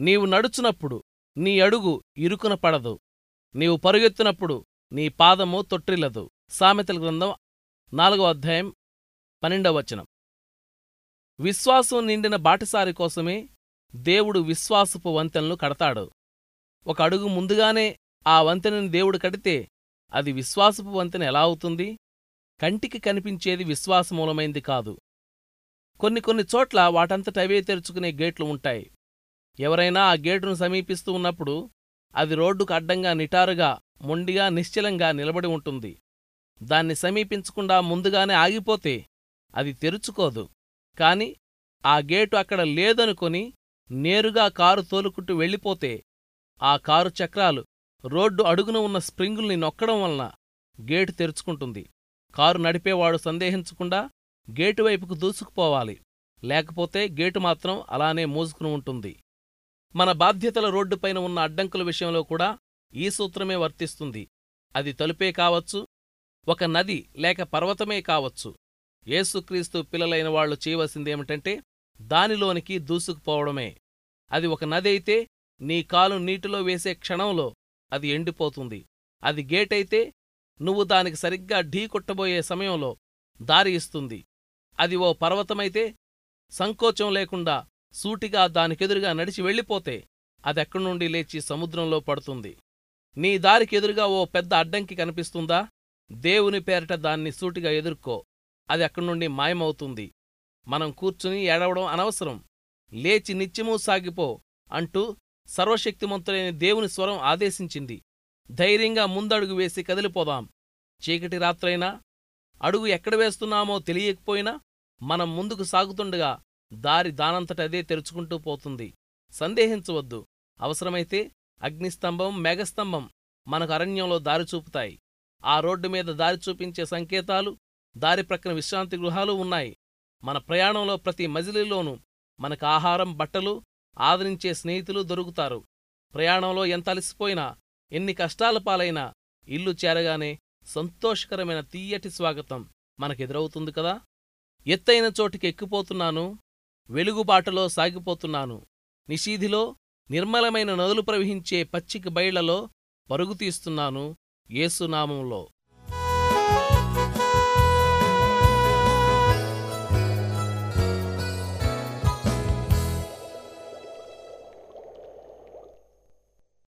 నీవు నడుచునప్పుడు నీ అడుగు ఇరుకున పడదు. నీవు పరుగెత్తునప్పుడు నీ పాదము తొట్టిల్లదు. సామెతల గ్రంథం నాలుగో అధ్యాయం పన్నెండవ వచనం. విశ్వాసం నిండిన బాటసారి కోసమే దేవుడు విశ్వాసపు వంతెనలు కడతాడు. ఒక అడుగు ముందుగానే ఆ వంతెనని దేవుడు కడితే అది విశ్వాసపు వంతెన ఎలా అవుతుంది? కంటికి కనిపించేది విశ్వాసమూలమైంది కాదు. కొన్ని కొన్ని చోట్ల వాటంతట అవే తెరుచుకునే గేట్లు ఉంటాయి. ఎవరైనా ఆ గేటును సమీపిస్తూ ఉన్నప్పుడు అది రోడ్డుకు అడ్డంగా నిటారుగా మొండిగా నిశ్చలంగా నిలబడి ఉంటుంది. దాన్ని సమీపించకుండా ముందుగానే ఆగిపోతే అది తెరుచుకోదు. కాని ఆ గేటు అక్కడ లేదనుకొని నేరుగా కారు తోలుకుంటూ వెళ్ళిపోతే ఆ కారు చక్రాలు రోడ్డు అడుగున ఉన్న స్ప్రింగుల్ని నొక్కడం వలన గేటు తెరుచుకుంటుంది. కారు నడిపేవాడు సందేహించకుండా గేటు వైపుకు దూసుకుపోవాలి. లేకపోతే గేటు మాత్రం అలానే మూసుకుని ఉంటుంది. మన బాధ్యతల రోడ్డుపైన ఉన్న అడ్డంకుల విషయంలో కూడా ఈ సూత్రమే వర్తిస్తుంది. అది తలుపే కావచ్చు ఒక నది లేక పర్వతమే కావచ్చు. ఏసుక్రీస్తు పిల్లలైన వాళ్ళు చేయవలసిందేమిటంటే దానిలోనికి దూసుకుపోవడమే. అది ఒక నది అయితే నీ కాలు నీటిలో వేసే క్షణంలో అది ఎండిపోతుంది. అది గేటైతే నువ్వు దానికి సరిగ్గా ఢీ కొట్టబోయే సమయంలో దారి ఇస్తుంది. అది ఓ పర్వతమైతే సంకోచం లేకుండా సూటిగా దానికెదురుగా నడిచి వెళ్ళిపోతే అదెక్కడి నుండి లేచి సముద్రంలో పడుతుంది? నీ దారికెదురుగా ఓ పెద్ద అడ్డంకి కనిపిస్తుందా? దేవుని పేరట దాన్ని సూటిగా ఎదుర్కో. అది అక్కడి నుండి మాయమవుతుంది. మనం కూర్చుని ఏడవడం అనవసరం. లేచి నిత్యమూ సాగిపో అంటూ సర్వశక్తిమంతులైన దేవుని స్వరం ఆదేశించింది. ధైర్యంగా ముందడుగు వేసి కదిలిపోదాం. చీకటి రాత్రైనా అడుగు ఎక్కడ వేస్తున్నామో తెలియకపోయినా మనం ముందుకు సాగుతుండగా దారి దానంతటదే తెరుచుకుంటూ పోతుంది. సందేహించవద్దు. అవసరమైతే అగ్నిస్తంభం మేఘస్తంభం మనకు అరణ్యంలో దారి చూపుతాయి. ఆ రోడ్డు మీద దారి చూపించే సంకేతాలు దారి ప్రక్కన విశ్రాంతి గృహాలు ఉన్నాయి. మన ప్రయాణంలో ప్రతి మజిలీలోనూ మనకు ఆహారం బట్టలు ఆదరించే స్నేహితులు దొరుకుతారు. ప్రయాణంలో ఎంత అలసిపోయినా ఎన్ని కష్టాల పాలైనా ఇల్లు చేరగానే సంతోషకరమైన తీయటి స్వాగతం మనకెదురవుతుంది కదా? ఎత్తైన చోటికి ఎక్కిపోతున్నాను వెలుగుబాటలో సాగిపోతున్నాను. నిషీధిలో నిర్మలమైన నదులు ప్రవహించే పచ్చిక బయళ్ళలో పరుగుతీస్తున్నాను ఏసునామంలో